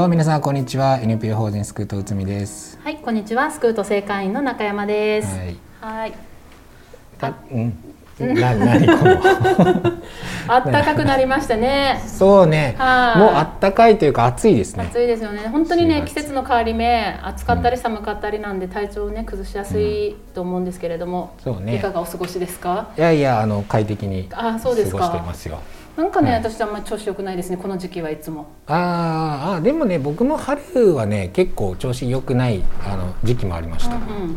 どうも皆さんこんにちは。NPO 法人スクート内海です。はいこんにちは。スクート正会員の中山です。はい。はい。うん。な何この。あったかくなりましたね。そうね。もうあったかいというか暑いですね。暑いですよね。本当にね季節の変わり目暑かったり寒かったりなんで体調をね崩しやすいと思うんですけれども、うん、そうね。いかがお過ごしですか？いやいやあの快適に過ごしてますよなんかね、はい、私あんまり調子良くないですねこの時期はいつも。ああでもね僕も春はね結構調子良くないあの時期もありました、うんうん、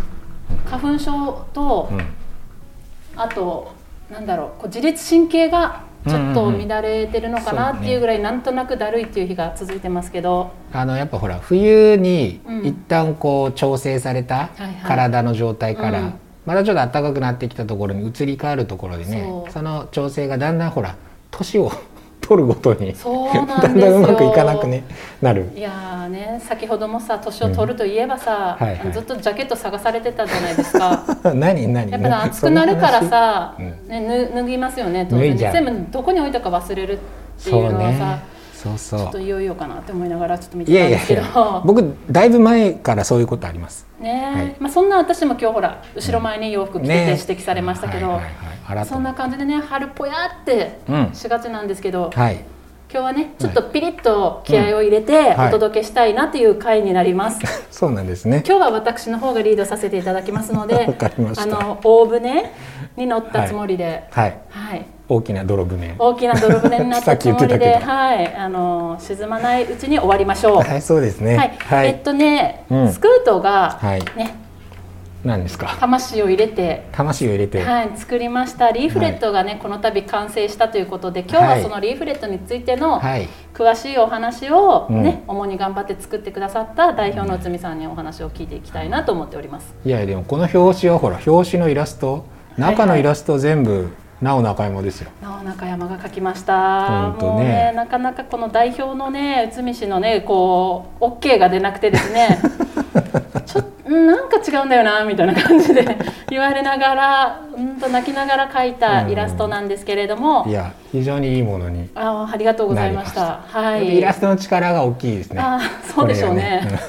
花粉症と、うん、あとなんだろうこう自律神経がちょっと乱れてるのかなっていうぐらい、なんとなくだるいっていう日が続いてますけど、あのやっぱほら冬に一旦こう調整された体の状態から、またちょっと暖かくなってきたところに移り変わるところでねその調整がだんだんほら年を 取るごとにだんだんうまくいかなく、ね、なる。いやね先ほどもさ年を取るといえばさ、うん。はいはい、ずっとジャケット探されてたじゃないですか。何何やっぱ暑くなるからさ、ね、脱ぎますよね当然。全部どこに置いたか忘れるっていうのはさ、そうそうちょっといよいよかなって思いながらちょっと見てたんですけど。僕だいぶ前からそういうことあります。ね、はい、まあそんな私も今日ほら後ろ前に洋服着てて指摘されましたけど、ねはいはいはい、そんな感じでね春っぽやってしがちなんですけど、うん、はい。今日はねちょっとピリッと気合を入れてお届けしたいなという回になります、はい、そうなんですね。今日は私の方がリードさせていただきますので あの大船に乗ったつもりで。はい、はい。大きな泥船。大きな泥船になったつもりで はい。あの沈まないうちに終わりましょう。はいそうですね、はい、はい、えっとね、うん、スクートがね、はい何ですか？魂を入れて。魂を入れて、はい、作りました。リーフレットがね、はい、この度完成したということで今日はそのリーフレットについての詳しいお話をね、うん、主に頑張って作ってくださった代表の内海さんにお話を聞いていきたいなと思っております。いやでもこの表紙はほら表紙のイラスト中のイラスト全部、なお中山ですよ。なお中山が描きました。もうね、なかなかこの代表のね、内海市のね、こうオッケーが出なくてですね。ちょっとなんか違うんだよなみたいな感じで言われながらうんと泣きながら描いたイラストなんですけれども、いや非常にいいものに。あありがとうございました。はい。イラストの力が大きいですね。あそうでしょうね、ね、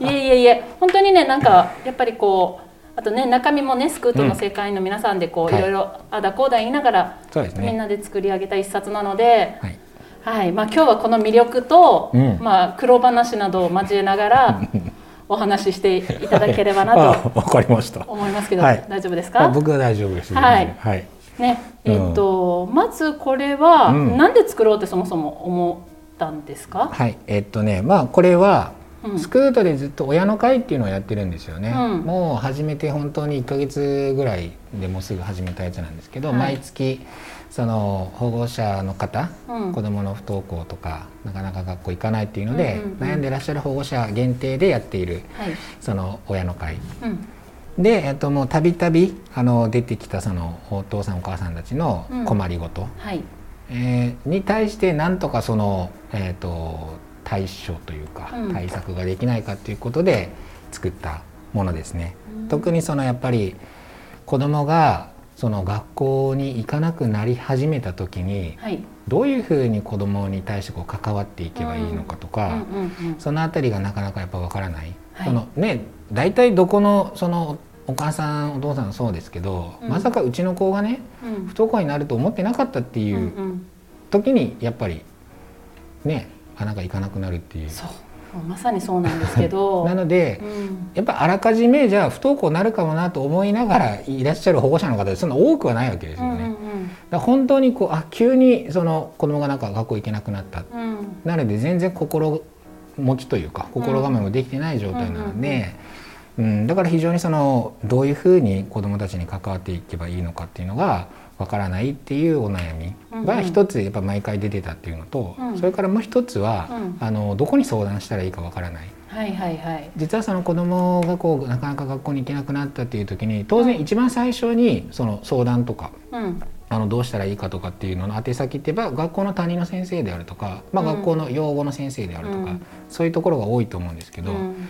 いえいえいえ。本当にねなんかやっぱりこうあとね中身もねスクートの世界の皆さんでこう、うん、いろいろあだこうだ言いながら、ね、みんなで作り上げた一冊なので、はい。はい。まあ、今日はこの魅力と、うん、まあ、苦労話などを交えながら お話ししていただければなと わかりました。思いますけど、はい、大丈夫ですか？僕は大丈夫ですはい、はい、ね。えー、っと、うん、まずこれは、うん、なんで作ろうってそもそも思ったんですか？はい。えー、っとねまあこれはスクートでずっと親の会っていうのをやってるんですよね、うん、もう始めて本当に1か月ぐらいでもうすぐ始めたやつなんですけど、はい、毎月その保護者の方、うん、子どもの不登校とかなかなか学校行かないっていうので、うんうんうん、悩んでらっしゃる保護者限定でやっている、はい、その親の会、うん、で、えっと、もうたびたびあの出てきたそのお父さんお母さんたちの困りごと、うんはい、えー、に対してなんとかその、えーと、対処というか、対策ができないかということで作ったものですね。特にそのやっぱり子供がその学校に行かなくなり始めた時に、はい、どういうふうに子どもに対してこう関わっていけばいいのかとか、その辺りがなかなかやっぱ分からない、はい、そのね大体どこのそのお母さんお父さんそうですけど、うん、まさかうちの子がね、うん、不登校になると思ってなかったっていう時にやっぱりねあなんか行かなくなるっていう。そうまさにそうなんですけど。なので、うん、やっぱあらかじめじゃあ不登校になるかもなと思いながらいらっしゃる保護者の方でそんな多くはないわけですよね。うんうんうん、だ本当にこうあ急にその子供がなんか学校行けなくなった、うん、なので全然心持ちというか心構えもできてない状態なので、うん、だから非常にそのどういうふうに子どもたちに関わっていけばいいのかっていうのがわからないっていうお悩みが一つやっぱ毎回出てたっていうのと、うん。うん、それからもう一つは、うん、あのどこに相談したらいいかわからない。はいはいはい、実はその子供がこうなかなか学校に行けなくなったっていう時に当然一番最初にその相談とか、うん、あのどうしたらいいかとかっていうのの宛先ってば学校の担任の先生であるとか、まあ、学校の養護の先生であるとか、うん、そういうところが多いと思うんですけど、うん、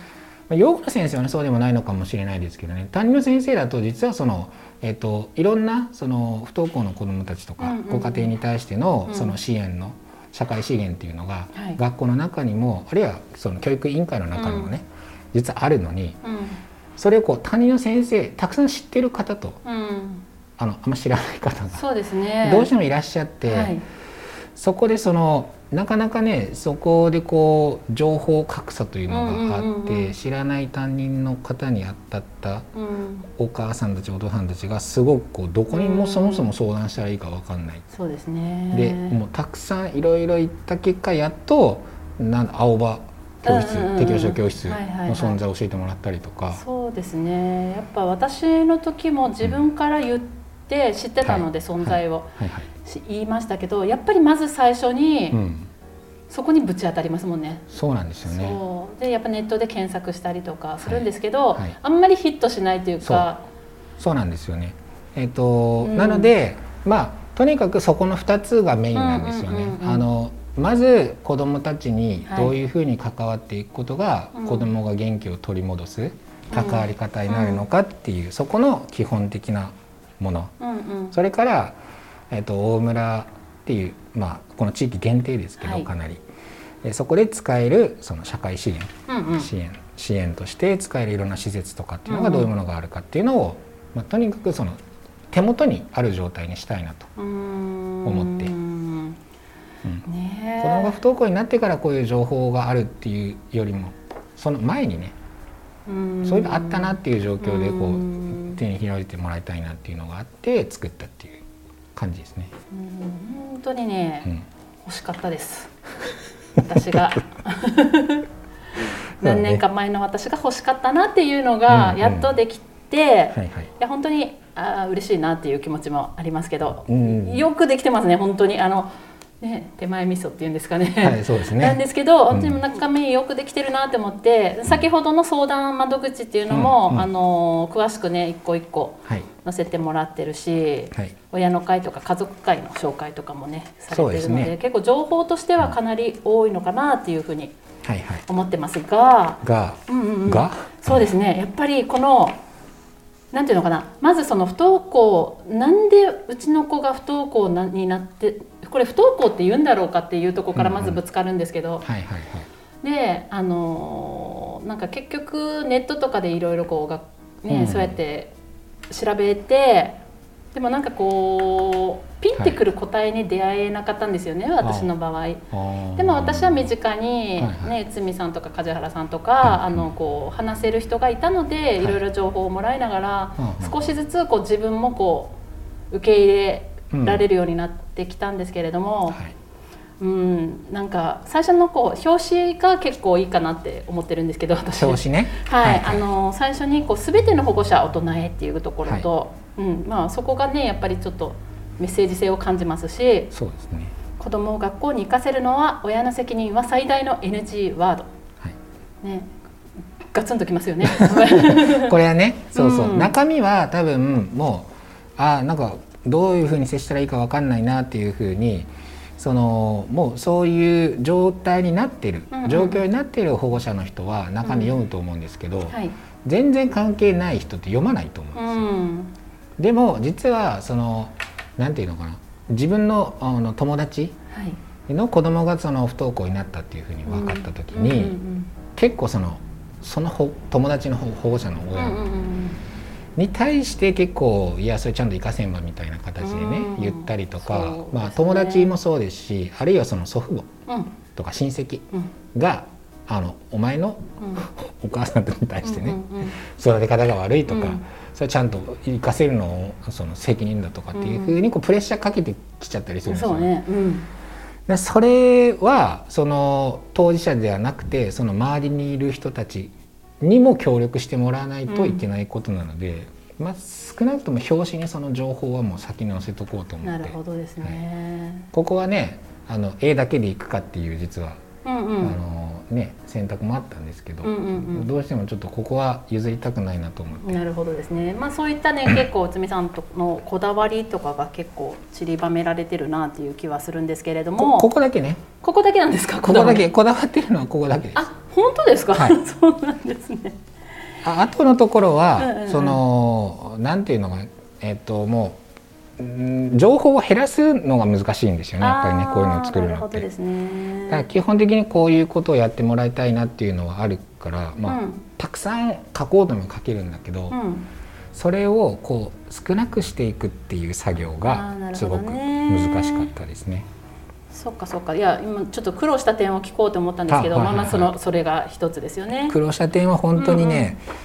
まあ、養護の先生はねそうでもないのかもしれないですけどね。担任の先生だと実はその、えーと、いろんなその不登校の子どもたちとか、ご家庭に対してのその支援の社会資源っていうのが、学校の中にもあるいはその教育委員会の中にもね、実はあるのに、それをこう担任の先生たくさん知ってる方と。あのあんま知らない方がそうです、ね、どうしてもいらっしゃって、はい、そこでそのなかなかねそこでこう情報格差というのがあって、知らない担任の方に当たったお母さんたちお父さんたちがすごくこうどこにもそもそも相談したらいいか分かんない。そうですね。でもうたくさんいろいろ言った結果やっとなん青葉教室、適応者教室の存在を教えてもらったりとか、そうですね。やっぱ私の時も自分から言って、って知ってたので存在を。言いましたけどやっぱりまず最初に、そこにぶち当たりますもんね。そうなんですよね。でやっぱネットで検索したりとかするんですけど、はい。はい、あんまりヒットしないというか。そう。なんですよね。えっ、ー、と、うん、なのでまあとにかくそこの2つがメインなんですよね。あのまず子どもたちにどういうふうに関わっていくことが、はい、子どもが元気を取り戻す関わり方になるのかっていう、うん、そこの基本的なもの、うんうん、それから、えーと、大村っていう、まあ、この地域限定ですけど、はい、かなり。でそこで使えるその社会資源、うんうん、支援支援として使えるいろんな施設とかっていうのがどういうものがあるかっていうのを、まあ、とにかくその手元にある状態にしたいなと思って。うん。ね、子供が不登校になってからこういう情報があるっていうよりもその前にねそういうのあったなっていう状況でこう手に開いてもらいたいなっていうのがあって作ったっていう感じですね。本当にね、うん、欲しかったです。私が 何年か前の私が欲しかったなっていうのがやっとできて、いや本当にあ嬉しいなっていう気持ちもありますけど、よくできてますね本当にあの。ね、手前味噌っていうんですかね、はい、そうですね。なんですけど、うん、でも中身よくできてるなって思って先ほどの相談窓口っていうのも、うんうん、あの詳しくね一個一個載せてもらってるし、はい、親の会とか家族会の紹介とかもねされてるので、ね、結構情報としてはかなり多いのかなっていうふうに思ってますが、が、うんうんうん、が？そうですね。やっぱりこのなんていうのかな。まずその不登校なんでうちの子が不登校になってこれ不登校って言うんだろうかっていうとこからまずぶつかるんですけど、であのなんか結局ネットとかでいろいろこうが、ね、うん、そうやって調べてでもなんかこうピンってくる答えに出会えなかったんですよね、はい、私の場合。でも私は身近に、ね堤さんとか梶原さんとか、あのこう話せる人がいたので、い、ろいろ情報をもらいながら、少しずつこう自分もこう受け入れられるようになってきたんですけれども、うんはい、うん。なんか最初のこう表紙が結構いいかなって思ってるんですけど私。表紙ね、はい、はい、あの最初にこう全ての保護者大人へっていうところと、はい、うん。まあ、そこがねやっぱりちょっとメッセージ性を感じますしそうですね。子供を学校に行かせるのは親の責任は最大の NG ワード、はい、ね。ガツンときますよね。これはねそうそう、うん、中身は多分もうあなんかどういうふうに接したらいいか分かんないなっていうふうにそのもうそういう状態になってる、うんうん、状況になっている保護者の人は中身読むと思うんですけど、うん。はい、全然関係ない人って読まないと思うんですよ。うん、でも実はそのなんていうのかな自分のあの友達の子供がその不登校になったっていうふうに分かった時に、結構そのその友達の保護者の親、うんうんうんに対して結構いやそれちゃんと行かせんわみたいな形でね、言ったりとか、ね、まあ、友達もそうですしあるいはその祖父母とか親戚が、あのお前の、お母さんに対してね、育て方が悪いとか、それちゃんと行かせるのをその責任だとかっていうふうにこうプレッシャーかけてきちゃったりするんですよね。でそれはその当事者ではなくてその周りにいる人たちにも協力してもらわないといけないことなので、うん、まあ、少なくとも表紙にその情報はもう先に載せとこうと思って。なるほどですね、はい、ここはねあの A だけでいくかっていう実は、うんうん、あのね、選択もあったんですけど、うんうんうん、どうしてもちょっとここは譲りたくないなと思って。なるほどですね、まあ、そういったね 結構内海さんとのこだわりとかが結構散りばめられてるなっていう気はするんですけれども。ここだけね。ここだけなんですか？ここだけ。こだわってるのはここだけです。あ本当ですか、はい、そうなんですね。あ後のところは、うんうん、そのなんていうのがえっ、ともう情報を減らすのが難しいんですよねやっぱりねこういうのを作るのって。ですね、だから基本的にこういうことをやってもらいたいなっていうのはあるから、まあ、うん、たくさん書こうとも書けるんだけど、うん、それをこう少なくしていくっていう作業がすごく難しかったですね。そっかそっか。いや今ちょっと苦労した点を聞こうと思ったんですけど、まあまあそのそれが一つですよね。苦労した点は本当にね、うんうん、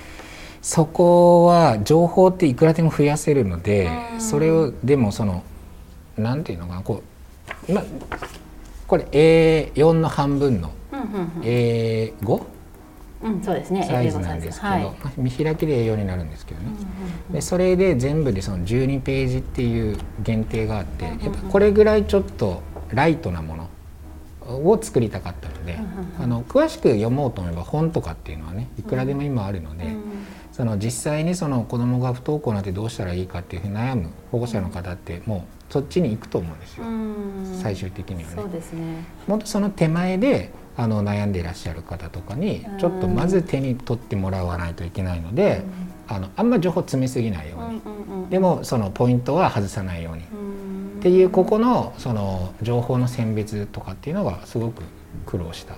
そこは情報っていくらでも増やせるので、うん、それをでもそのなんていうのかなこうまあこれ A4 の半分の A5、うん、そうですね。サイズなんですけど、はい、見開きで A4 になるんですけどね、でそれで全部でその12ページっていう限定があって、やっぱこれぐらいちょっとライトなものを作りたかったので、あの詳しく読もうと思えば本とかっていうのはねいくらでも今あるので、その実際にその子どもが不登校なんてどうしたらいいかっていうふうに悩む保護者の方ってもうそっちに行くと思うんですよ、最終的にはね。そうですね。もっとその手前であの悩んでいらっしゃる方とかにちょっとまず手に取ってもらわないといけないので、あのあんま情報詰めすぎないように、でもそのポイントは外さないように。っていうここのその情報の選別とかっていうのがすごく苦労した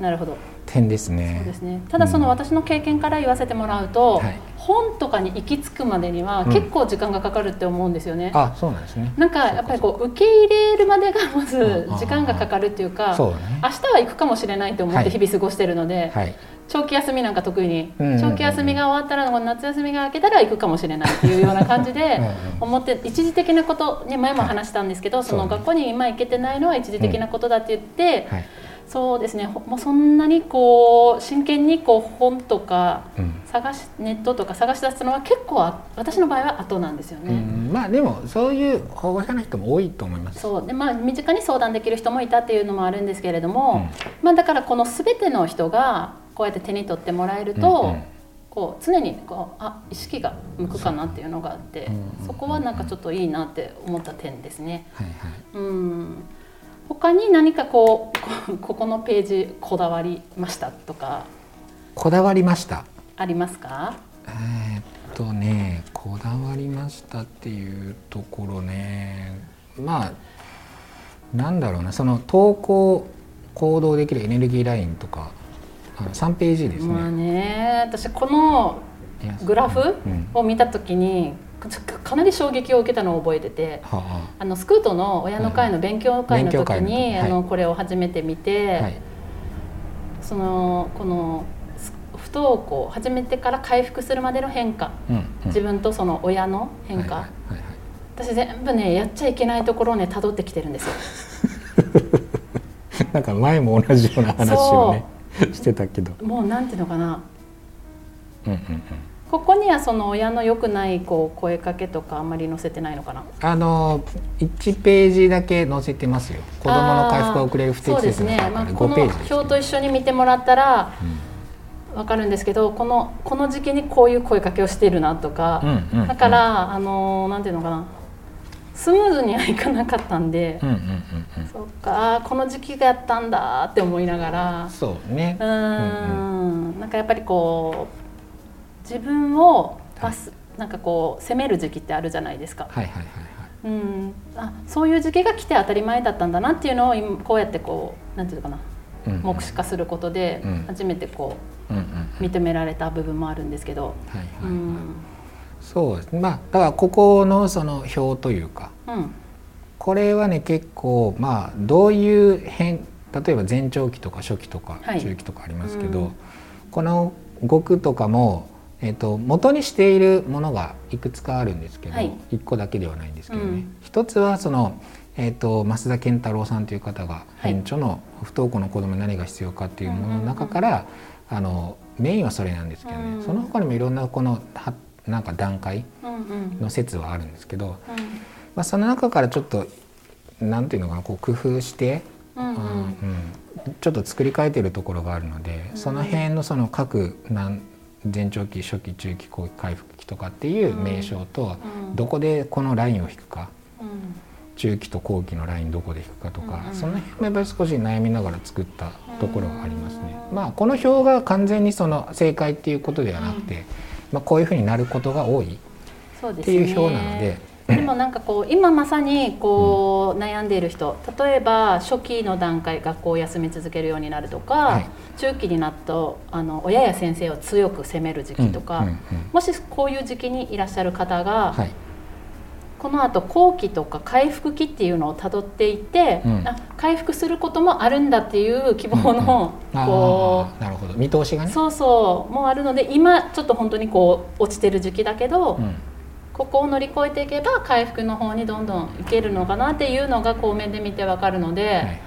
なるほど点ですね。そうですね。ただその私の経験から言わせてもらうと、うんはい、本とかに行き着くまでには結構時間がかかるって思うんですよね。うん、あそうなんですね。なんかやっぱりこう受け入れるまでがまず時間がかかるっていうか、ね、明日は行くかもしれないと思って日々過ごしてるので、はい。はい長期休みなんか得意に、長期休みが終わったら夏休みが明けたら行くかもしれないっていうような感じで思って一時的なことね前も話したんですけど、その学校に今行けてないのは一時的なことだって言って、そうですねもうそんなにこう真剣にこう本とか探し、ネットとか探し出すのは結構私の場合は後なんですよね。まあでもそういう保護者の人も多いと思います。そうでまあ身近に相談できる人もいたっていうのもあるんですけれども、うん、まあだからこの全ての人がこうやって手に取ってもらえると。うんうんこう常にこうあ意識が向くかなっていうのがあって、そこはなんかちょっといいなって思った点ですね。はいはい、うん他に何かこう ここのページこだわりましたとかこだわりました？ありますか？えー、っとねこだわりましたっていうところね。まあなんだろうな。その投稿行動できるエネルギーラインとかあの3ページですね。まあね。私このグラフを見た時に、かなり衝撃を受けたのを覚えてて、はあ、あのスクートの親の会の勉強会の時。に、はい、あのこれを初めて見て、はい、そのこの不登校始めてから回復するまでの変化、うんうん、自分とその親の変化、はいはいはい、私全部ねやっちゃいけないところをね辿ってきてるんですよ。なんか前も同じような話をねしてたけど。もうなんていうのかな。うんうんうんここにはその親の良くないこう声かけとかあんまり載せてないのかな？あの1ページだけ載せてますよ。子どもの回復が遅れる不適切なね、まあ、この表と一緒に見てもらったら分かるんですけど、このこの時期にこういう声かけをしているなとか、うんうん、だからあのなんていうのかな。スムーズにはいかなかったんで、うんうんうんうん、そっかこの時期がやったんだって思いながら。そうね。うん、うんうん、なんかやっぱりこう自分をパス、はい、なんかこう責める時期ってあるじゃないですか。はいはいはいはい。うん、あそういう時期が来て当たり前だったんだなっていうのを今こうやってこうなんていうのかな、うん、目視化することで初めてこう、うん、認められた部分もあるんですけど。はいはいはい、うん。そうです。まあだからここのその表というか、うん、これはね結構まあどういう変例えば前兆期とか初期とか中期とかありますけど、はいうん、この語句とかもえーと、元にしているものがいくつかあるんですけど、はい、1個だけではないんですけどね、うん、一つはその、えーと、増田健太郎さんという方が編著の「不登校の子どもに何が必要か」っていうものの中から、あのメインはそれなんですけどね、うんうん、その他にもいろんなこのはなんか段階の説はあるんですけど、うん。うん、まあ、その中からちょっとなんていうのかなこう工夫して、うんうん。うん、ちょっと作り変えてるところがあるので、その辺のその各なん前兆期初期中期後期回復期とかっていう名称と、どこでこのラインを引くか、中期と後期のラインどこで引くかとか、その辺もやっぱり少し悩みながら作ったところがありますね。まあこの表が完全にその正解っていうことではなくて、まあ、こういうふうになることが多いっていう表なので。でもなんかこう今まさにこう悩んでいる人例えば初期の段階学校を休み続けるようになるとか、はい、中期になるとあの親や先生を強く責める時期とか、もしこういう時期にいらっしゃる方が、はい、このあと後期とか回復期っていうのをたどっていって、うん、あ回復することもあるんだっていう希望の、うんうん、こうなるほど。見通しがね。そうそうもあるので今ちょっと本当にこう落ちてる時期だけど、うんここを乗り越えていけば回復の方にどんどんいけるのかなっていうのが後面で見てわかるので、はい、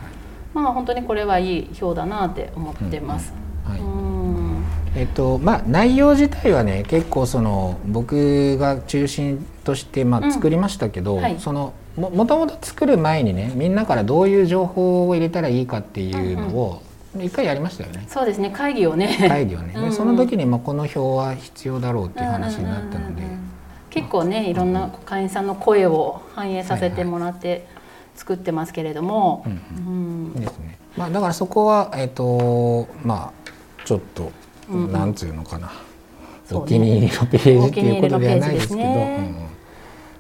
まあ本当にこれはいい表だなって思ってます。えっとまあ、内容自体はね結構その僕が中心としてまあ作りましたけど、うんはい、そのももともと作る前にねみんなからどういう情報を入れたらいいかっていうのを一回やりましたよね。そうですね会議をね。会議をね、うん。うん、その時にまあこの表は必要だろうっていう話になったので。うんうんうん結構ねいろんな会員さんの声を反映させてもらって作ってますけれども。ですね。まあだからそこはえっ、ー、とまあちょっと、うんうん、なんつうのかな、お気に入りのページっていうことではないですけど。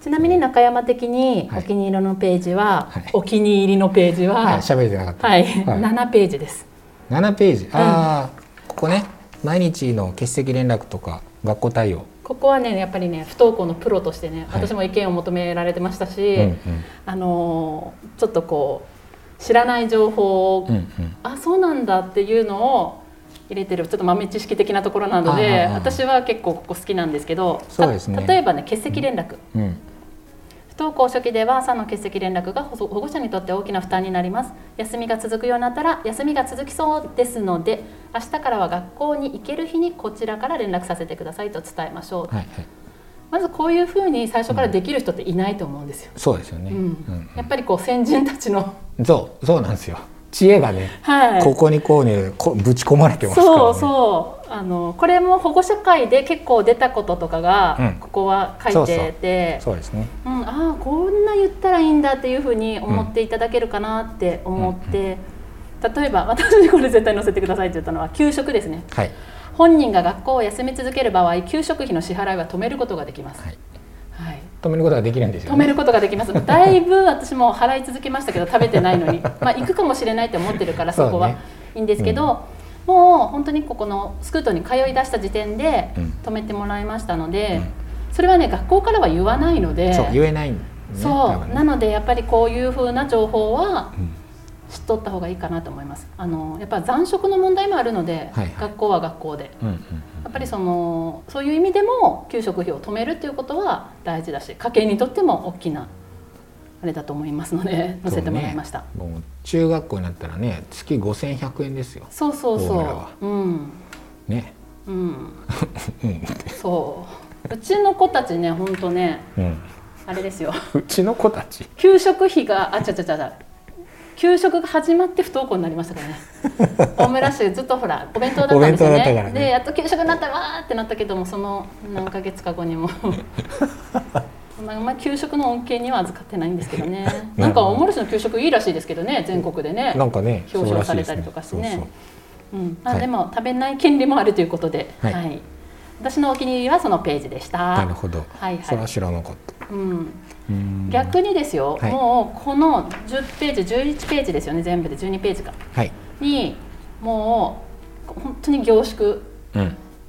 ちなみに中山的にお気に入りのページは、はい、お気に入りのページは喋、はい、れてなかった。はい、七、はい、ページです。七ページ。ああ、うん、ここね、毎日の欠席連絡とか学校対応。ここはねやっぱりね不登校のプロとしてね、私も意見を求められてましたし、うんうん、あのちょっとこう知らない情報を、うんうん、あそうなんだっていうのを入れてるちょっと豆知識的なところなので私は結構ここ好きなんですけど、ね、例えばね欠席連絡、うん、登校初期では朝の欠席連絡が保護者にとって大きな負担になります。休みが続くようになったら休みが続きそうですので明日からは学校に行ける日にこちらから連絡させてくださいと伝えましょう、はいはい、まずこういうふうに最初からできる人っていないと思うんですよ、うん、そうですよね、うんうん。やっぱりこう先人たちのそうそうなんですよ知恵がね、はい、ここにこうねこぶち込まれてますから、ね、そうそうあのこれも保護者会で結構出たこととかが、ここは書いてて。そうですね、うん、ああこんな言ったらいいんだっていうふうに思っていただけるかなって思って、例えば私にこれ絶対載せてくださいって言ったのは給食ですね、はい、本人が学校を休み続ける場合給食費の支払いは止めることができます、はい止めることができるんですよ、ね、止めることができます。だいぶ私も払い続けましたけど食べてないのに。まあ行くかもしれないと思ってるからそこは。いいんですけど、うん、もう本当にここのスクートに通い出した時点で止めてもらいましたので、うん、それはね学校からは言わないので言えない、ね、そう、ね、なのでやっぱりこういうふうな情報は、うん。知っとった方がいいかなと思います。あのやっぱ残食の問題もあるので、はいはい、学校は学校で、うんうんうん、やっぱりそのそういう意味でも給食費を止めるっていうことは大事だし、家計にとっても大きなあれだと思いますので載せてもらいました。う中学校になったらね月5100円ですよ。そうそうそう。うん。ね。うん。そう。うちの子たちね本当ね、うん、あれですよ。うちの子たち？給食費があちゃちゃちゃ給食が始まって不登校になりましたからね。大村市ずっとほらお弁当だったんですよね。ね。でやっと給食になったわーってなったけどもその何ヶ月か後にも。まあ給食の恩恵には預かってないんですけどね。なんか大村市の給食いいらしいですけどね全国でね。なんかね表彰されたりとかしてね。うん、まあ、でも、食べない権利もあるということで、はい、はい、私のお気に入りはそのページでした。なるほど。はい、はい、それは知らなかった。うん。逆にですよ、はい、もうこの10ページ11ページですよね全部で12ページか、はい、にもう本当に凝縮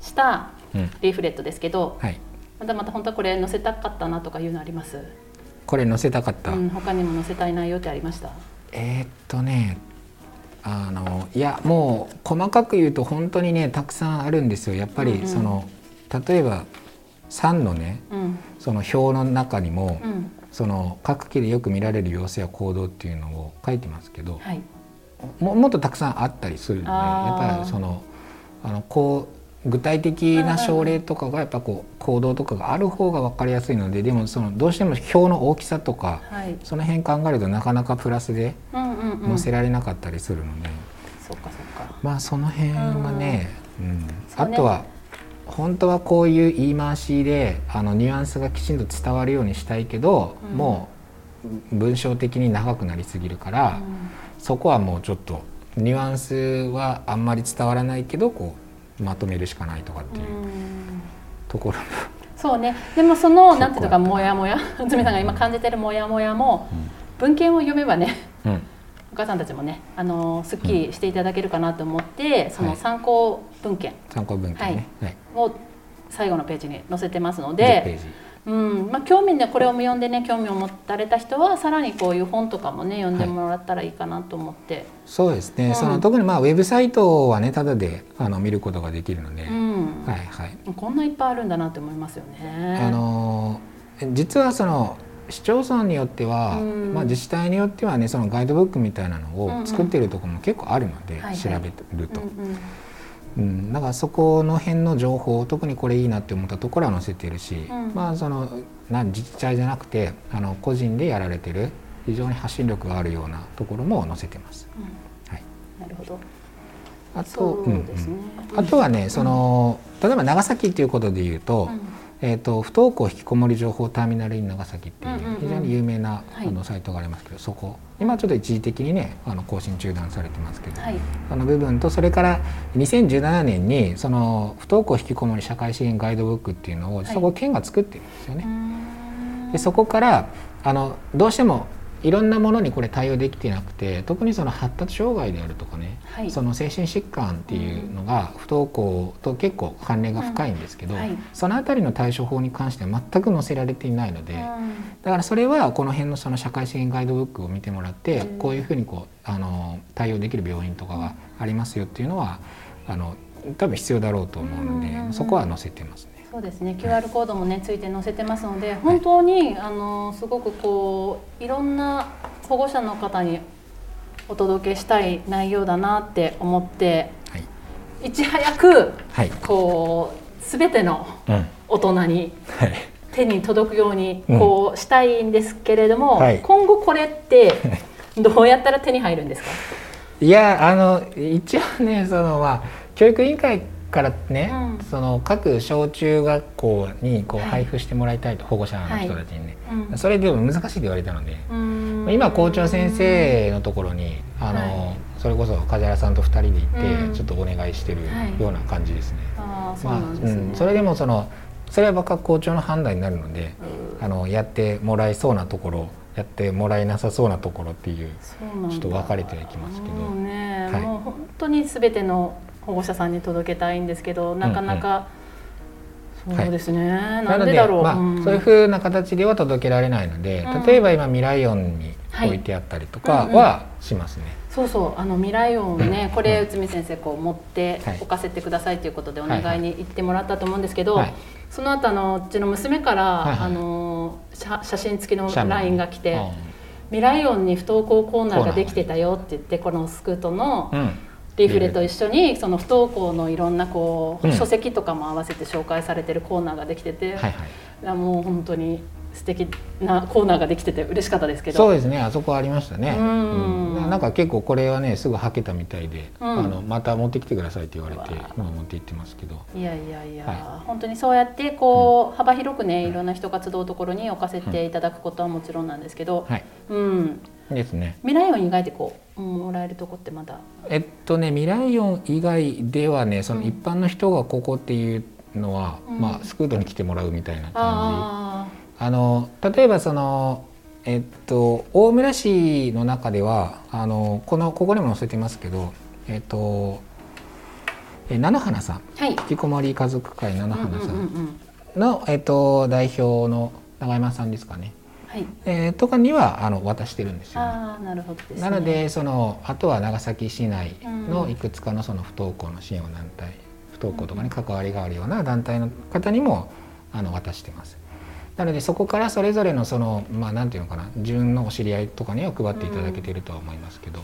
したリーフレットですけど、うんはい、またまた本当はこれ載せたかったなとかいうのあります？これ載せたかった、うん、他にも載せたい内容ってありました？えー、っとねあのいやもう細かく言うと本当にねたくさんあるんですよ。やっぱりその、うん。うん、例えば3のね、うん、その表の中にも、うん、その各期でよく見られる様子や行動っていうのを書いてますけど、はい、ももっとたくさんあったりするのでやっぱりそのあのこう具体的な症例とかがやっぱこう行動とかがある方が分かりやすいのででもそのどうしても表の大きさとか、はい、その辺考えるとなかなかプラスで載せられなかったりするので、そっかそっか。まあその辺はね、うん、あとは本当はこういう言い回しであのニュアンスがきちんと伝わるようにしたいけど、うん、もう文章的に長くなりすぎるから、うん、そこはもうちょっとニュアンスはあんまり伝わらないけどこうまとめるしかないとかっていうところ。そうね。でもそのなんていうのかモヤモヤ。内海さんが今感じてるモヤモヤも、文献を読めばね、うん、お母さんたちもねあのすっきりしていただけるかなと思って、うん、その参考文献、参考文献ね、はい、を最後のページに載せてますので。うん。まあ、興味でこれを読んでね興味を持たれた人はさらにこういう本とかもね読んでもらったらいいかなと思って、はい、そうですね、うん、その特にまあウェブサイトはねただであの見ることができるので、うん、はいはい、こんないっぱいあるんだなって思いますよね。あの実はその市町村によっては、うん、まあ、自治体によってはねそのガイドブックみたいなのを作ってるところも結構あるので、調べると。うん、だからそこの辺の情報特にこれいいなって思ったところは載せてるし、うん、まあそのな自治体じゃなくてあの個人でやられてる非常に発信力があるようなところも載せてます。はい、なるほど。あと、ね、うん、あとはねその例えば長崎っていうことで言うと、えーと、不登校引きこもり情報ターミナルイン長崎っていう非常に有名な、あのサイトがありますけど、そこ。今ちょっと一時的にねあの更新中断されてますけど、はい、その部分とそれから2017年にその不登校引きこもり社会資源ガイドブックっていうのを、そこ県が作ってるんですよね。でそこからあのどうしてもいろんなものにこれ対応できてなくて特にその発達障害であるとかね、はい、その精神疾患っていうのが不登校と結構関連が深いんですけど、うん。はい、その辺りの対処法に関しては全く載せられていないので、うん、だからそれはこの辺のその社会資源ガイドブックを見てもらって、うん、こういうふうにこうあの対応できる病院とかがありますよっていうのはあの多分必要だろうと思うので、そこは載せてますね。そうですね。QR コードもねついて載せてますので本当に、あのすごくこういろんな保護者の方にお届けしたい内容だなって思って、はい、いち早く、はい、こう全ての大人に、手に届くようにこうしたいんですけれども、はい、今後これってどうやったら手に入るんですか？いやあの一応ねそのまあ教育委員会からね、うん、その各小中学校にこう配布してもらいたいと、はい、保護者の人たちにね、はいうん、それでも難しいと言われたので、今校長先生のところにあの、はい、それこそ梶原さんと2人で行ってちょっとお願いしてるような感じですね。あまあ、うん、それでもそのそれは各校長の判断になるので、あのやってもらえそうなところやってもらえなさそうなところっていうちょっと分かれていきますけど。ね、はい、もう本当に全ての保護者さんに届けたいんですけどなかなか、うんうん、そうですね、はい、なんでだろう、まあ、うん、そういうふうな形では届けられないので、例えば今未来音に置いてあったりとかはしますね。そうそう。あの未来音をね、これ内海先生こう持って置かせてくださいということでお願いに行ってもらったと思うんですけど、はい。はいその後あのうちの娘から、はいはい、あの写真付きの LINE が来て「未来音に不登校コーナーができてたよ」って言ってこのスクートの、うんリーフレと一緒にその不登校のいろんなこう、書籍とかも合わせて紹介されてるコーナーができてて、はいはい、もう本当に素敵なコーナーができてて嬉しかったですけど。そうですねあそこありましたね。うん、なんか結構これはねすぐはけたみたいで、うん、あのまた持ってきてくださいって言われて今持って行ってますけど。いやいやいや、はい、本当にそうやってこう、うん、幅広くねいろんな人が集うところに置かせていただくことはもちろんなんですけど、はい、うんですね。未来音以外でこうもらえるとこってまだ？えっとね未来音以外ではねその一般の人がここっていうのは、うん、まあスクートに来てもらうみたいな感じ。ああの例えばそのえっと大村市の中ではあのこのここにも載せてますけどえっとえ菜の花さん、はい、引きこもり家族会菜の花さんの、えっと、代表の永山さんですかね。はい、えー、とかにはあの渡してるんですよ、ね、あなるほど、ね、なのでそのあとは長崎市内のいくつかのその不登校の支援を団体不登校とかに関わりがあるような団体の方にもあの渡してます。なのでそこからそれぞれのそのまあなんていうのかな順のお知り合いとかには配っていただけているとは思いますけど。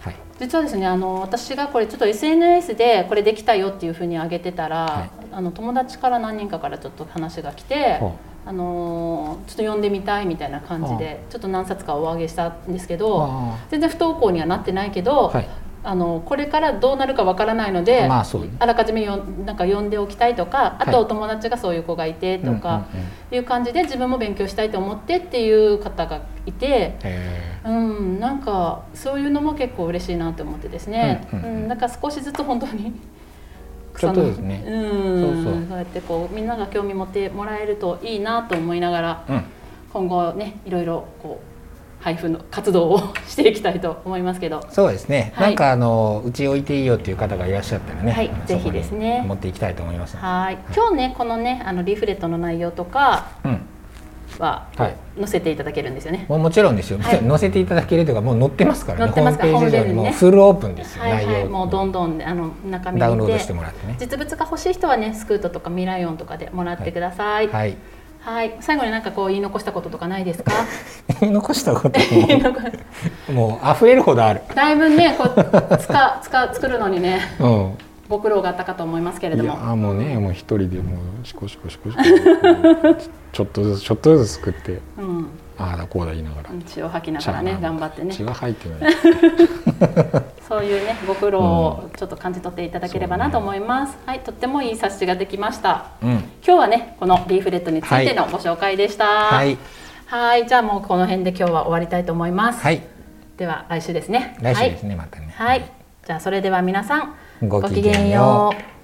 はい、実はですねあの私がこれちょっと SNS でこれできたよっていうふうに上げてたら、はい、あの友達から何人かからちょっと話が来て、あのちょっと読んでみたいみたいな感じでちょっと何冊かお上げしたんですけど全然不登校にはなってないけど、はい、あのこれからどうなるかわからないので、まあ、あらかじめよなんか読んでおきたいとかあとお友達がそういう子がいてとかいう感じで自分も勉強したいと思ってっていう方がいて、うん、なんかそういうのも結構嬉しいなと思ってですね、うん、うん、なんか少しずつ本当にちょっとですね、うん、そうそう。そうやってこうみんなが興味持ってもらえるといいなと思いながら、うん、今後ねいろいろこう配布の活動をしていきたいと思いますけど。そうですね、はい、なんかあのうち置いていいよっていう方がいらっしゃったらね、はい、ぜひですね。持っていきたいと思いますはい。今日ねこのねあのリーフレットの内容とかは、はい、載せていただけるんですよね。ももちろんですよ、はい、載せていただけるというかもう載ってますからね。載ってます。からホームページ上にもフルオープンですよ、はいはい、もうどんどんあの中身ダウンロードしてもらってね。実物が欲しい人はねスクートとかミライオンとかでもらってください。はい。はい、最後になんかこう言い残したこととかないですか？言い残したことも う溢れるほどある。だいぶね、こう、つか、つか、作るのにね。うん。ご苦労があったかと思いますけれども。あ、もうね、もう一人でもう、しこしこしこしこ。ちょっとずつ、ちょっとずつ作って。うん。ああだこうだ言いながら血を吐きながらね頑張ってね血が吐いてないそういうねご苦労をちょっと感じ取っていただければなと思います、ね、はいとってもいい冊子ができました、うん、今日はねこのリーフレットについてのご紹介でしたはいはいじゃあもうこの辺で今日は終わりたいと思いますはいでは来週ですね来週ですね、はい、またねはいじゃあそれでは皆さんごきげんよう。